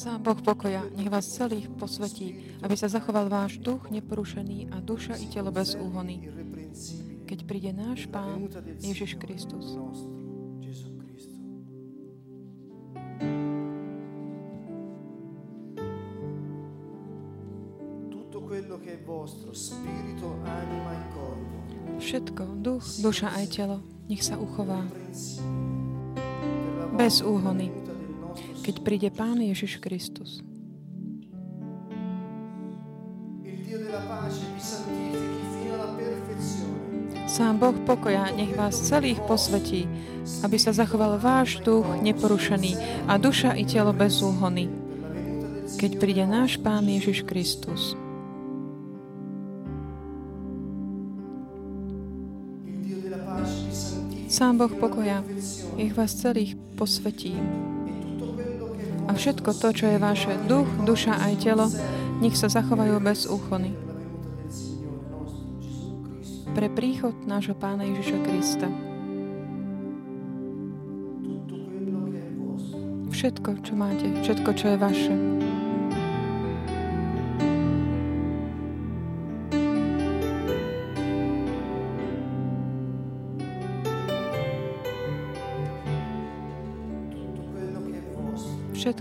Sám Boh pokoja, nech vás celých posvetí, aby sa zachoval váš duch neporušený a duša i telo bez úhony. Keď príde náš Pán Ježiš Kristus. Všetko, duch, duša aj telo, nech sa uchová. Bez úhony keď príde Pán Ježiš Kristus. Sám Boh pokoja nech vás celých posvetí, aby sa zachoval váš duch neporušený a duša i telo bez úhony, keď príde náš Pán Ježiš Kristus. Sám Boh pokoja nech vás celých posvetí, a všetko to, čo je vaše duch, duša aj telo, nech sa zachovajú bez úchony. Pre príchod nášho Pána Ježiša Krista. Všetko, čo máte, všetko, čo je vaše.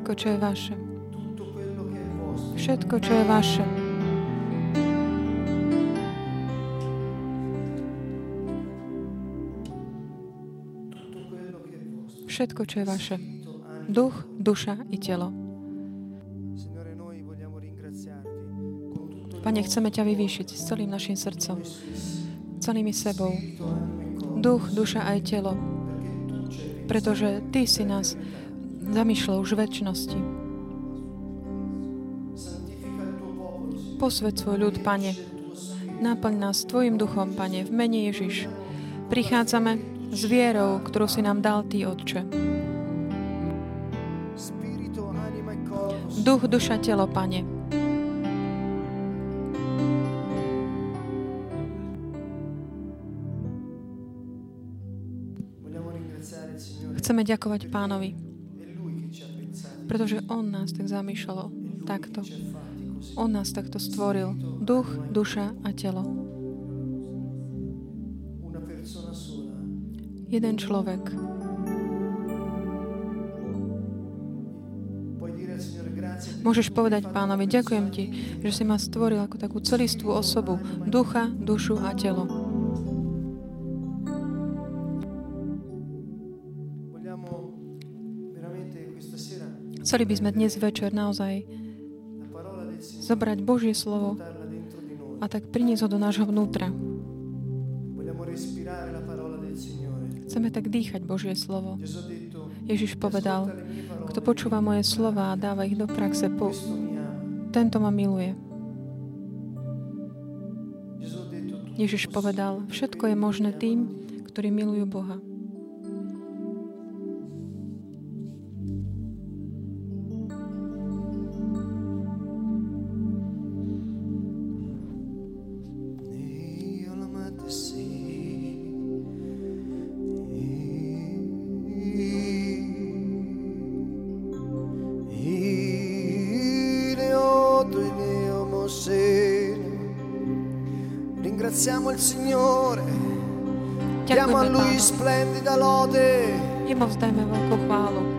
Všetko, čo je vaše. Všetko, čo je vaše. Všetko, čo je vaše. Duch, duša i telo. Pane, chceme ťa vyvýšiť s celým našim srdcom, celými sebou. Duch, duša aj telo. Pretože Ty si nás zamýšľal už väčšnosti. Posved svoj ľud, Pane. Náplň nás Tvojim duchom, Pane, v mene Ježiš. Prichádzame s vierou, ktorú si nám dal Ty, Otče. Duch, duša, telo, Pane. Chceme ďakovať Pánovi pretože On nás tak zamýšľal takto. On nás takto stvoril. Duch, duša a telo. Jeden človek. Môžeš povedať pánovi, ďakujem ti, že si ma stvoril ako takú celistvú osobu, ducha, dušu a telo. Chceli by sme dnes večer naozaj zobrať Božie slovo a tak priniesť ho do nášho vnútra. Chceme tak dýchať Božie slovo. Ježiš povedal, kto počúva moje slova a dáva ich do praxe, po... tento ma miluje. Ježiš povedal, všetko je možné tým, ktorí milujú Boha. Splendida lode. Jemu vzdajme veľkú chválu.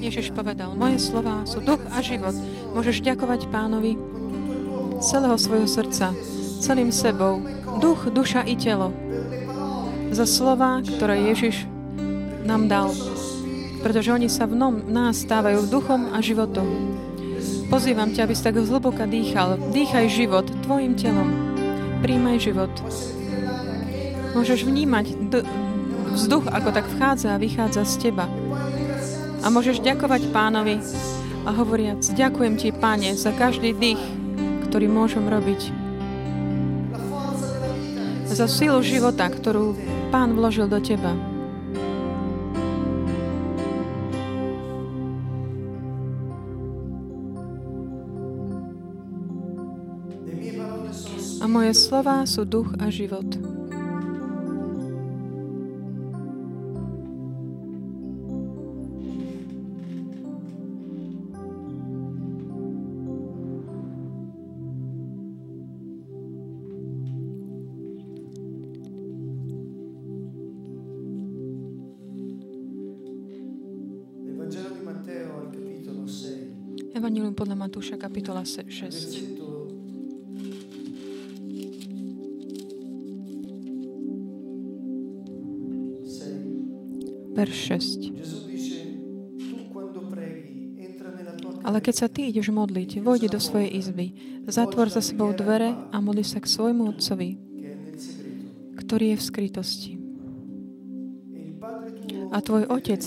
Ježiš povedal, moje slova sú duch a život. Môžeš ďakovať pánovi celého svojho srdca, celým sebou, duch, duša i telo. Za slova, ktoré Ježiš nám dal. Pretože oni sa v nom, nás stávajú duchom a životom. Pozývam ťa, aby si tak zhlboka dýchal. Dýchaj život tvojim telom. Príjmaj život. Môžeš vnímať d- vzduch, ako tak vchádza a vychádza z teba. A môžeš ďakovať pánovi a hovoriac, ďakujem ti, páne, za každý dých, ktorý môžem robiť. Za silu života, ktorú pán vložil do teba. A moje slova sú duch a život. Matúša, kapitola se- 6. versetto 6, Verš 6. Gesù dice, tu quando preghi entra nella tua Ale keď sa ty ideš modliť, vojdi do svojej izby, zatvor za sebou dvere a modli sa k svojmu otcovi, ktorý je v skrytosti. A tvoj otec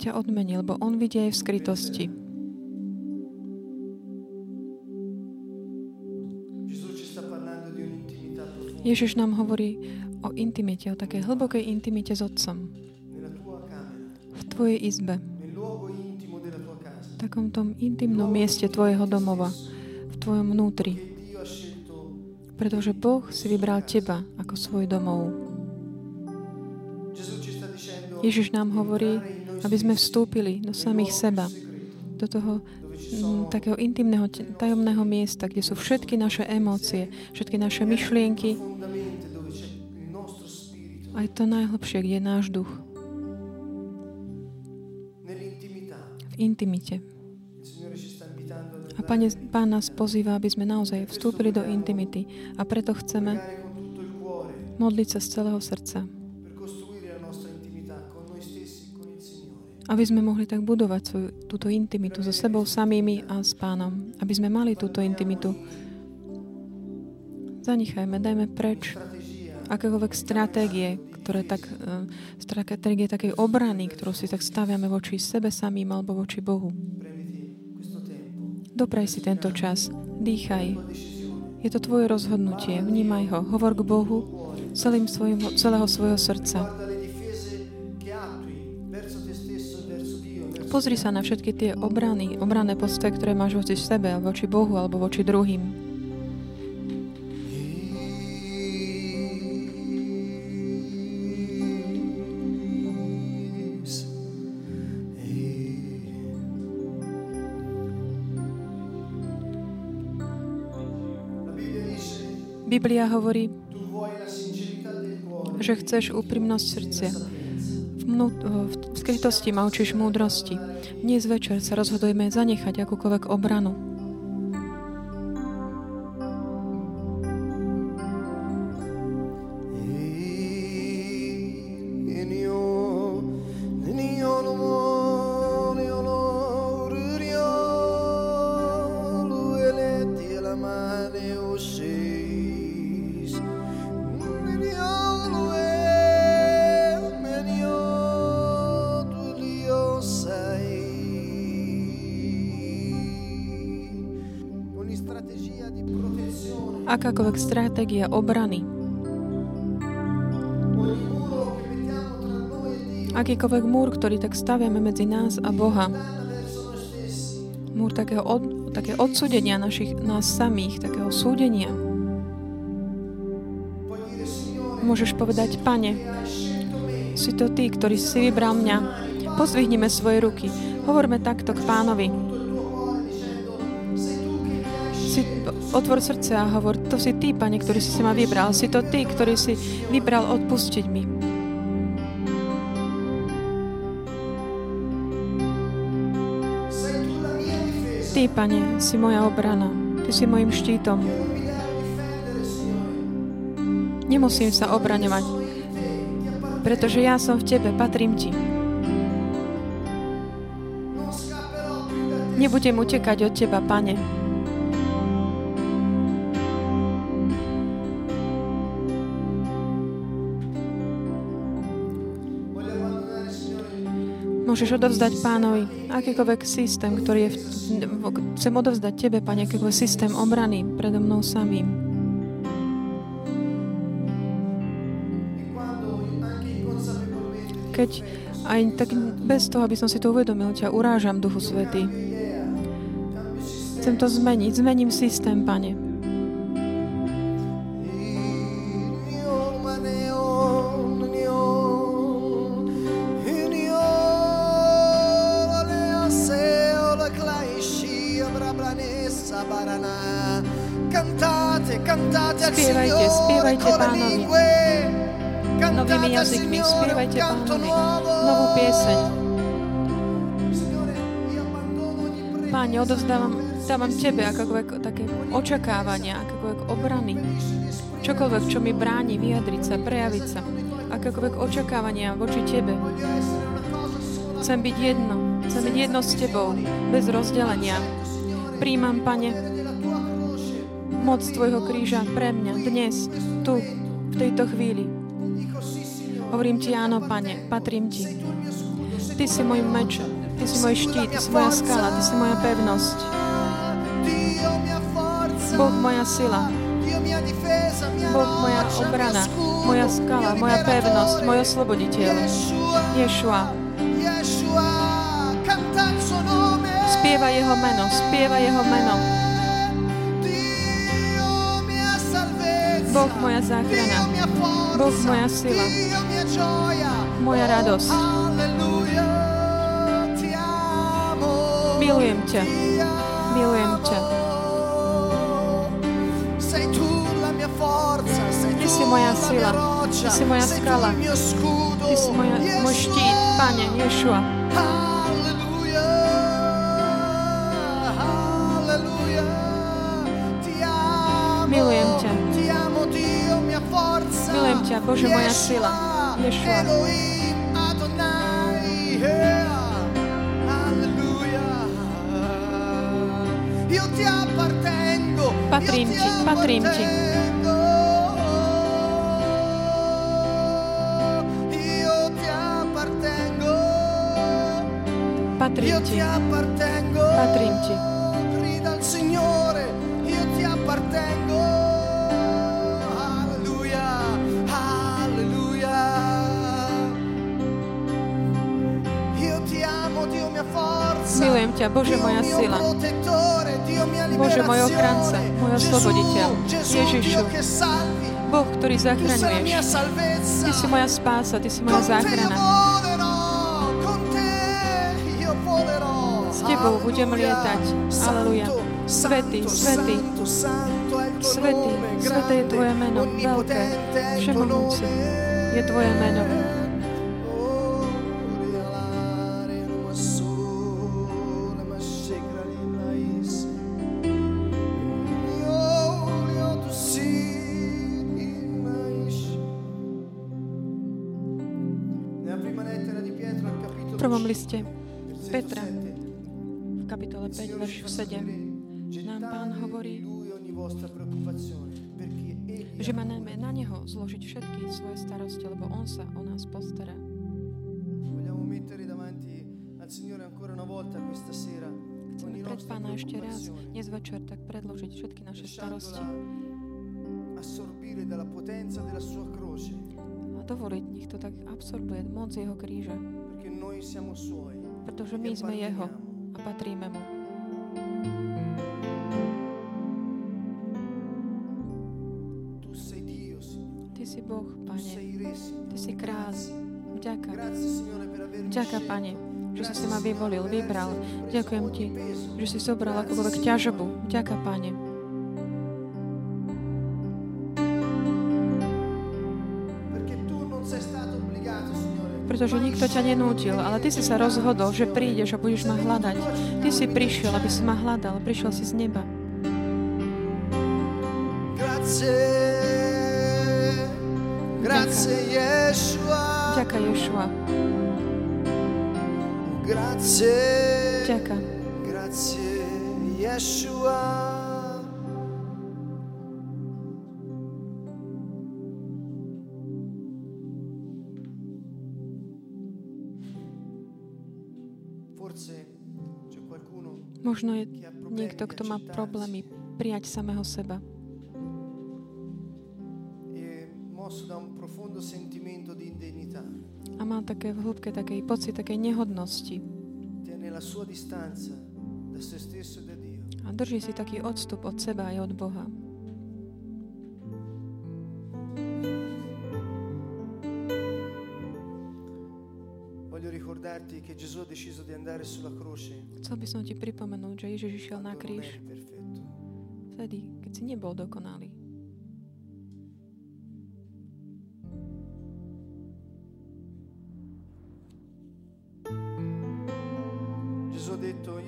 ťa odmenil, lebo on vidie aj v skrytosti. Ježiš nám hovorí o intimite, o takej hlbokej intimite s Otcom. V tvojej izbe, v takom tom intimnom mieste tvojho domova, v tvojom vnútri. Pretože Boh si vybral teba ako svoj domov. Ježiš nám hovorí, aby sme vstúpili do samých seba, do toho mm, takého intimného, tajomného miesta, kde sú všetky naše emócie, všetky naše myšlienky, aj to najhlbšie, kde je náš duch, v intimite. A Pane, Pán nás pozýva, aby sme naozaj vstúpili do intimity. A preto chceme modliť sa z celého srdca, aby sme mohli tak budovať svoju, túto intimitu so sebou samými a s Pánom, aby sme mali túto intimitu. Zanechajme, dajme preč akékoľvek stratégie, ktoré tak, eh, stratégie takej obrany, ktorú si tak staviame voči sebe samým alebo voči Bohu. Dopraj si tento čas, dýchaj. Je to tvoje rozhodnutie, vnímaj ho, hovor k Bohu celým svojim, celého svojho srdca. e Pozri sa na všetky tie obrany, obranné postoje, ktoré máš voči sebe, voči Bohu alebo voči druhým. Biblia hovorí, že chceš úprimnosť srdcia. V, mnú, v skrytosti ma učíš múdrosti. Dnes večer sa rozhodujeme zanechať akúkoľvek obranu. Akákoľvek stratégia obrany, akýkoľvek múr, ktorý tak staviame medzi nás a Boha, múr takého od, také odsudenia našich, nás samých, takého súdenia. Môžeš povedať, Pane, si to Ty, ktorý si vybral mňa. Pozvihnime svoje ruky. Hovorme takto k pánovi. Otvor srdce a hovor, to si ty, pane, ktorý si si ma vybral. Si to ty, ktorý si vybral odpustiť mi. Ty, pane, si moja obrana. Ty si mojim štítom. Nemusím sa obraňovať, pretože ja som v Tebe, patrím Ti. Nebudem utekať od Teba, Pane. Môžeš odovzdať pánovi akýkoľvek systém, ktorý je... V, chcem odovzdať Tebe, Pane, akýkoľvek systém obrany predo mnou samým. Keď aj tak bez toho, aby som si to uvedomil, ťa urážam, Duchu Svetý. Chcem to zmeniť. Zmením systém, Pane. Spievajte, spievajte pánovi. Novými jazykmi, spievajte pánovi. Novú pieseň. Páne, odovzdávam dávam Tebe akokoľvek také očakávania, akokoľvek obrany. Čokoľvek, čo mi bráni vyjadriť sa, prejaviť sa. Akokoľvek očakávania voči Tebe. Chcem byť jedno. Chcem byť jedno s Tebou, bez rozdelenia. Príjmam, Pane, moc Tvojho kríža pre mňa dnes, tu, v tejto chvíli. Hovorím Ti áno, Pane, patrím Ti. Ty si môj meč, Ty si môj štít, Ty si moja skala, Ty si moja pevnosť. Boh moja sila, Boh moja obrana, moja skala, moja pevnosť, môj osloboditeľ. Ješua. Spieva jeho meno, spieva jeho meno. Boh moja záchrana, Boh moja sila, moja radosť. Milujem ťa, milujem ťa. Ty si moja sila, Ty si moja skala, Ty si moja, môj štít, Pane Ješua. Ťa, Bože, moja sila. Ješua. Patrím ti, patrím ti. Patrím ti, patrím ti. Ťa, Bože, moja sila. Bože, môj ochranca, môj osloboditeľ. Ježišu, Boh, ktorý zachraňuješ. Ty si moja spása, Ty si moja záchrana. S Tebou budem lietať. Aleluja. Svetý, svetý, svetý, sveté je Tvoje meno, veľké, všemohúci je Tvoje meno. Na Neho zložiť všetky svoje starosti, lebo On sa o nás postará. Chceme pred Pána ešte raz, dnes večer, tak predložiť všetky naše starosti. A dovoliť, nech to tak absorbuje moc Jeho kríža pretože my sme Jeho a patríme Mu. Boh, Pane. Ty si kráľ. Ďaká. Ďaká, Pane že si si ma vyvolil, vybral. Ďakujem ti, že si zobral akokoľvek ťažobu. Ďaká, Pane. Pretože nikto ťa nenútil, ale ty si sa rozhodol, že prídeš a budeš ma hľadať. Ty si prišiel, aby si ma hľadal. Prišiel si z neba. Grazie, grazie Yeshua. Ďaká, Ješua. Grazie, Ďaká. grazie qualcuno Možno je niekto, kto má problémy prijať samého seba. Má také v hĺbke takej pocit takej nehodnosti. e. A drží si taký odstup od seba aj od Boha. Chcel by som ti pripomenúť, že Ježiš išiel na kríž vtedy, keď si nebol dokonalý.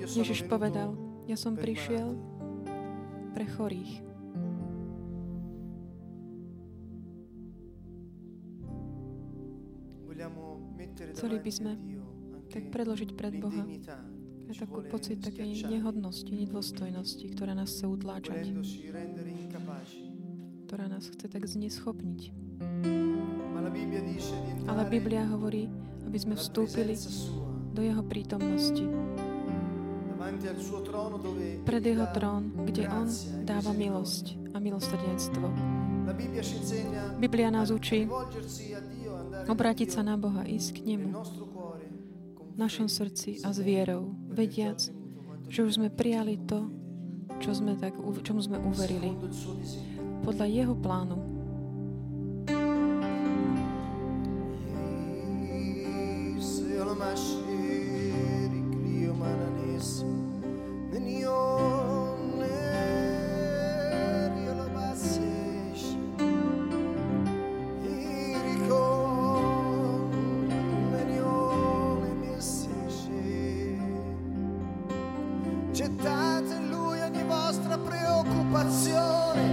Ježiš povedal, ja som prišiel pre chorých. Chceli by sme a tak predložiť pred Boha ci takú pocit takej nehodnosti, nedôstojnosti, ktorá nás chce utláčať, ktorá nás chce tak zneschopniť. Ale Biblia hovorí, aby sme vstúpili do Jeho prítomnosti, pred Jeho trón, kde On dáva milosť a milosrdenstvo. Biblia nás učí obrátiť sa na Boha, ísť k Nemu. v našom srdci a s vierou, vediac, že už sme prijali to, čo sme tak, čomu sme uverili, podľa Jeho plánu. Selo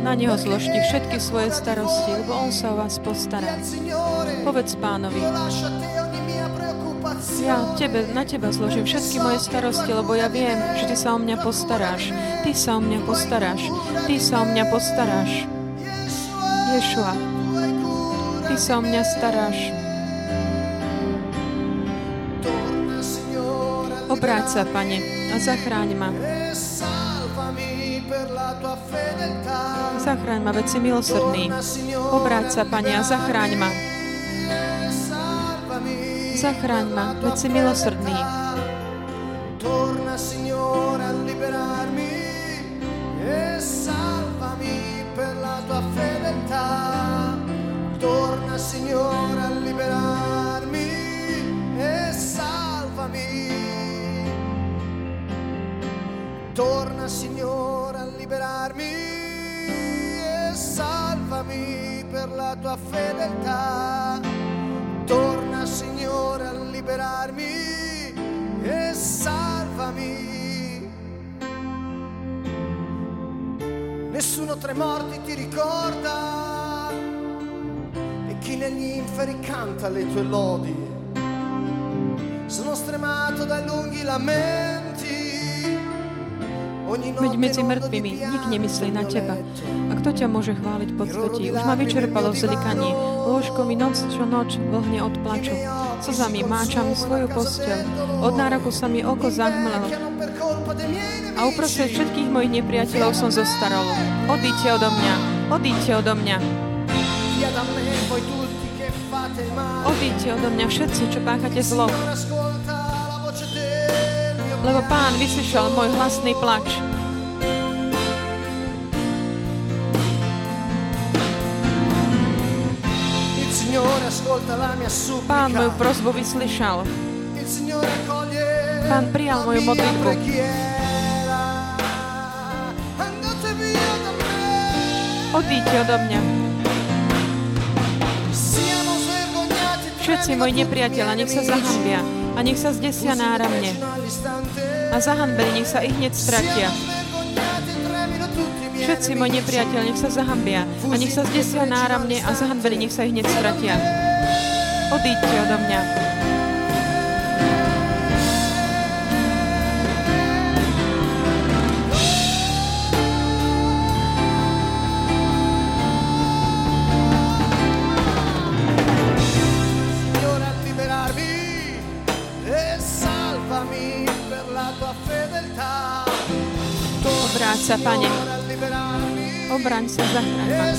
Na Neho zložte všetky svoje starosti, lebo On sa o vás postará. Povedz pánovi, ja tebe, na teba zložím všetky moje starosti, lebo ja viem, že ty sa o mňa postaráš. Ty sa o mňa postaráš. Ty sa o mňa postaráš. Ješua, ty sa o mňa staráš. Obráť sa, Pane, a zachráň ma. Zachráň ma, veď si milosrdný. Obráť sa, Pane, a zachráň ma. Zachráň ma, veď si milosrdný. Fedeltà. Torna, Signore, a liberarmi e salvami. Nessuno tra i morti ti ricorda e chi negli inferi canta le tue lodi. Sono stremato dai lunghi lamenti. Veď medzi mŕtvými nik pianto nemyslí na teba. A kto ťa môže chváliť po cvetí? Už ma vyčerpalo vzlikanie. Lôžko mi noc čo noč vlhne od plaču. Slzami máčam svoju posteľ. Od nároku sa mi oko zahmlelo. A uprostred všetkých mojich nepriateľov som zostarol. Odíďte odo mňa. Odíďte odo mňa. Odíďte odo mňa všetci, čo páchate zlo. Lebo pán vyslyšal môj hlasný plač. Pán moju prozbu vyslyšal. Pán prijal moju modlitbu. Odíďte odo mňa. Všetci moji nepriateľa, nech sa zahambia a nech sa zdesia náramne. A zahanbení, nech sa ich hneď stratia. Všetci moji nepriateľ, nech sa zahambia a nech sa zdesia náramne a zahanbení, nech sa ich hneď stratia. Odíďte odo mňa. Sa, Pane. Obraň sa, zachráň ma.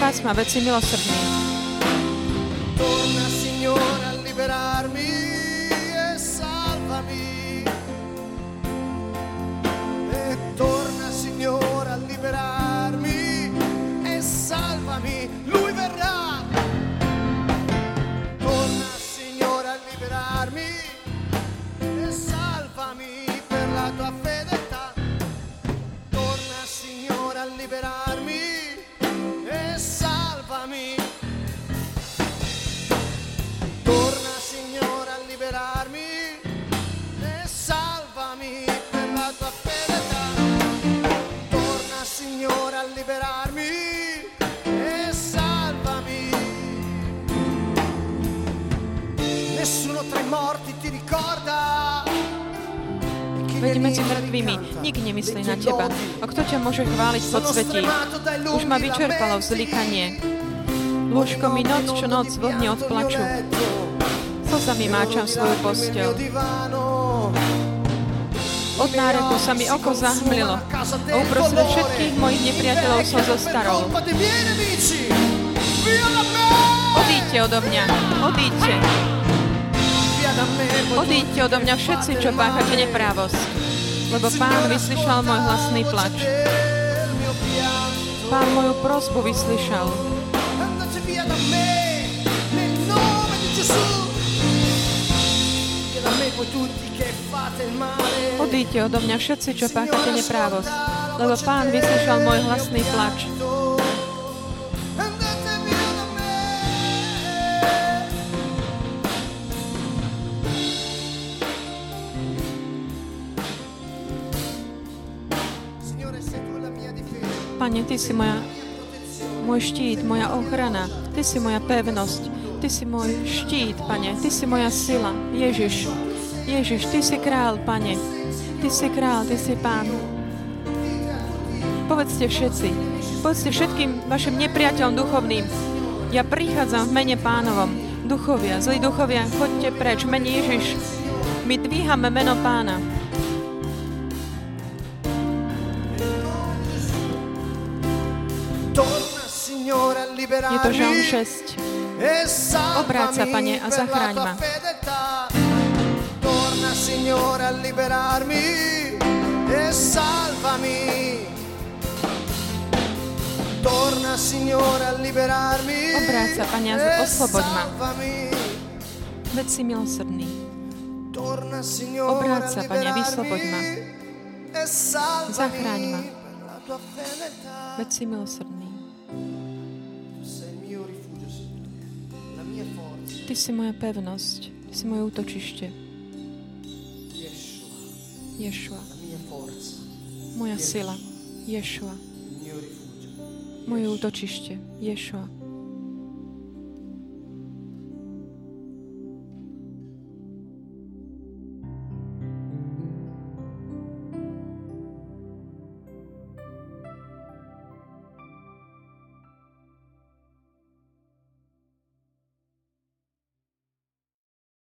Spás ma, veci milosrdný. Torna, Signore, a liberarmi e salvami. E torna, Signore, a liberarmi e salvami. Lui verrà. Môže chváliť pod svetí? Už ma vyčerpalo vzlikanie. Lôžko mi noc čo noc vlhne od plaču. Slzami máčam svoju posteľ. Od náreku sa mi oko zahmlilo. A uprostred všetkých mojich nepriateľov som zostarol. Odíďte odo mňa. Odíďte. Odíďte odo mňa všetci, čo páchate neprávosť. Lebo Pán vyslyšal môj hlasný plač. Pán moju prosbu vyslyšal. Odíďte odo mňa všetci, čo páchate neprávosť. Lebo Pán vyslyšal môj hlasný plač. Pane, Ty si moja, môj štít, moja ochrana. Ty si moja pevnosť. Ty si môj štít, Pane. Ty si moja sila. Ježiš. Ježiš, Ty si král, Pane. Ty si král, Ty si Pán. Povedzte všetci. Povedzte všetkým vašim nepriateľom duchovným. Ja prichádzam v mene pánovom. Duchovia, zlí duchovia, choďte preč. Mene Ježiš. My dvíhame meno pána. Je to Žalm liberarmi. 6. E salvami Obráť sa, Pane, a zachráň ma. Torna, Signore, a liberarmi e salvami. Torna, Signore, a liberarmi Obráť sa, Pane, a osloboď ma. Veď si milosrdný. Obráť sa, Pane, vysloboď ma. Zachráň ma. Veď si milosrdný. Ty si moja pevnosť. Ty si moje útočište. Ješua. Moja sila. Ješua. Moje útočište. Ješua.